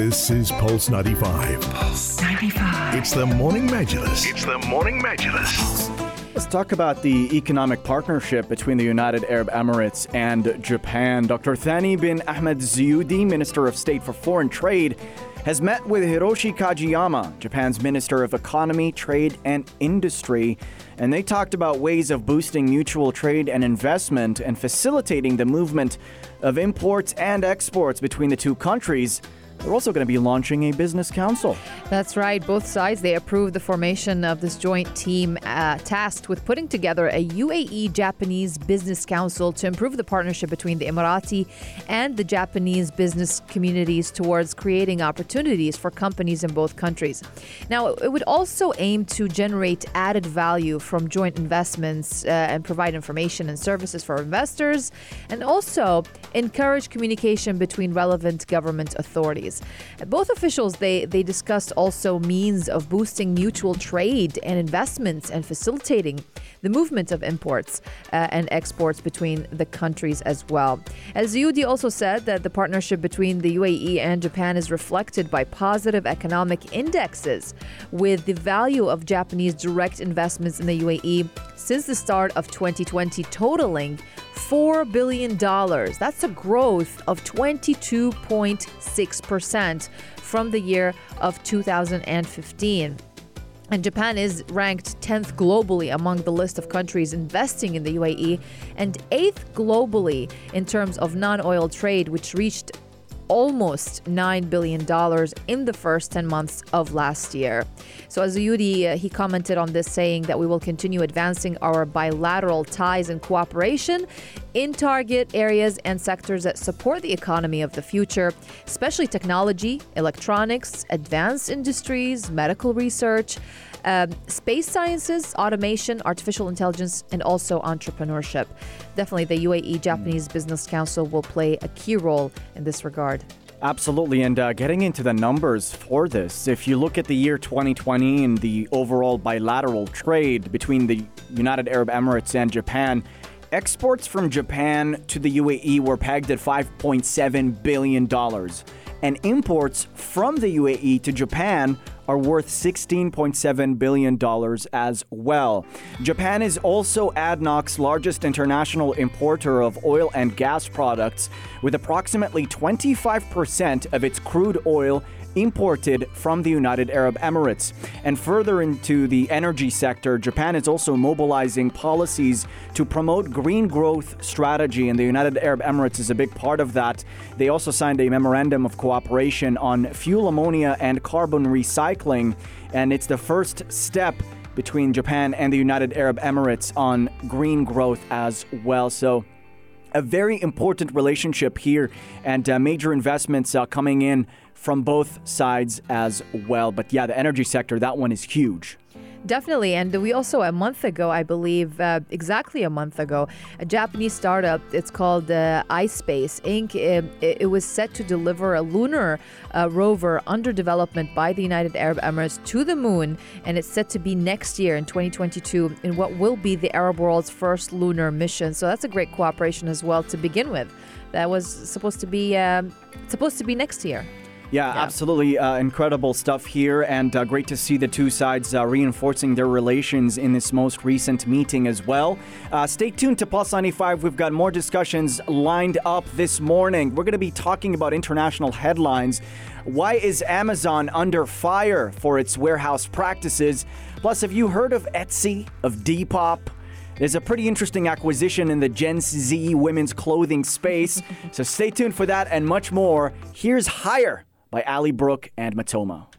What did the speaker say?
This is Pulse 95. Pulse 95. It's the Morning Majlis. It's the Morning Majlis. Let's talk about the economic partnership between the United Arab Emirates and Japan. Dr. Thani bin Ahmed Zeyoudi, Minister of State for Foreign Trade, has met with Hiroshi Kajiyama, Japan's Minister of Economy, Trade and Industry, and they talked about ways of boosting mutual trade and investment and facilitating the movement of imports and exports between the two countries. They're also going to be launching a business council. That's right. Both sides they approved the formation of this joint team uh, tasked with putting together a UAE Japanese business council to improve the partnership between the Emirati and the Japanese business communities towards creating opportunities for companies in both countries. Now, it would also aim to generate added value from joint investments uh, and provide information and services for investors, and also encourage communication between relevant government authorities. Both officials they they discussed also means of boosting mutual trade and investments and facilitating the movement of imports uh, and exports between the countries as well. As Zeyoudi also said that the partnership between the UAE and Japan is reflected by positive economic indexes, with the value of Japanese direct investments in the UAE since the start of 2020 totaling $4 billion. That's a growth of 22.6% from the year of 2015. And Japan is ranked 10th globally among the list of countries investing in the UAE and 8th globally in terms of non oil trade, which reached almost $9 billion in the first 10 months of last year. So, Al Zeyoudi, uh, he commented on this, saying that we will continue advancing our bilateral ties and cooperation in target areas and sectors that support the economy of the future, especially technology, electronics, advanced industries, medical research. Um, space sciences, automation, artificial intelligence, and also entrepreneurship. Definitely, the UAE Japanese Business Council will play a key role in this regard. Absolutely. And uh, getting into the numbers for this, if you look at the year 2020 and the overall bilateral trade between the United Arab Emirates and Japan, exports from Japan to the UAE were pegged at $5.7 billion. And imports from the UAE to Japan are worth $16.7 billion as well. Japan is also ADNOC's largest international importer of oil and gas products, with approximately 25% of its crude oil imported from the United Arab Emirates. And further into the energy sector, Japan is also mobilizing policies to promote green growth strategy, and the United Arab Emirates is a big part of that. They also signed a memorandum of cooperation on fuel ammonia and carbon recycling, and it's the first step between Japan and the United Arab Emirates on green growth as well. So, a very important relationship here, and uh, major investments uh, coming in from both sides as well. But yeah, the energy sector, that one is huge. Definitely. And we also, a month ago, I believe, uh, exactly a month ago, a Japanese startup, it's called uh, iSpace Inc., it, it, was set to deliver a lunar uh, rover under development by the United Arab Emirates to the moon. And it's set to be next year in 2022 in what will be the Arab world's first lunar mission. So that's a great cooperation as well to begin with. That was supposed to be um, supposed to be next year. Yeah, yeah. absolutely uh, incredible stuff here, and uh, great to see the two sides uh, reinforcing their relations in this most recent meeting as well. Uh, stay tuned to 95. We've got more discussions lined up this morning. We're going to be talking about international headlines. Why is Amazon under fire for its warehouse practices? Plus, have you heard of Etsy, of Depop? There's a pretty interesting acquisition in the Gen Z women's clothing space. so stay tuned for that and much more. Here's Higher by Ali Brooke and Matoma.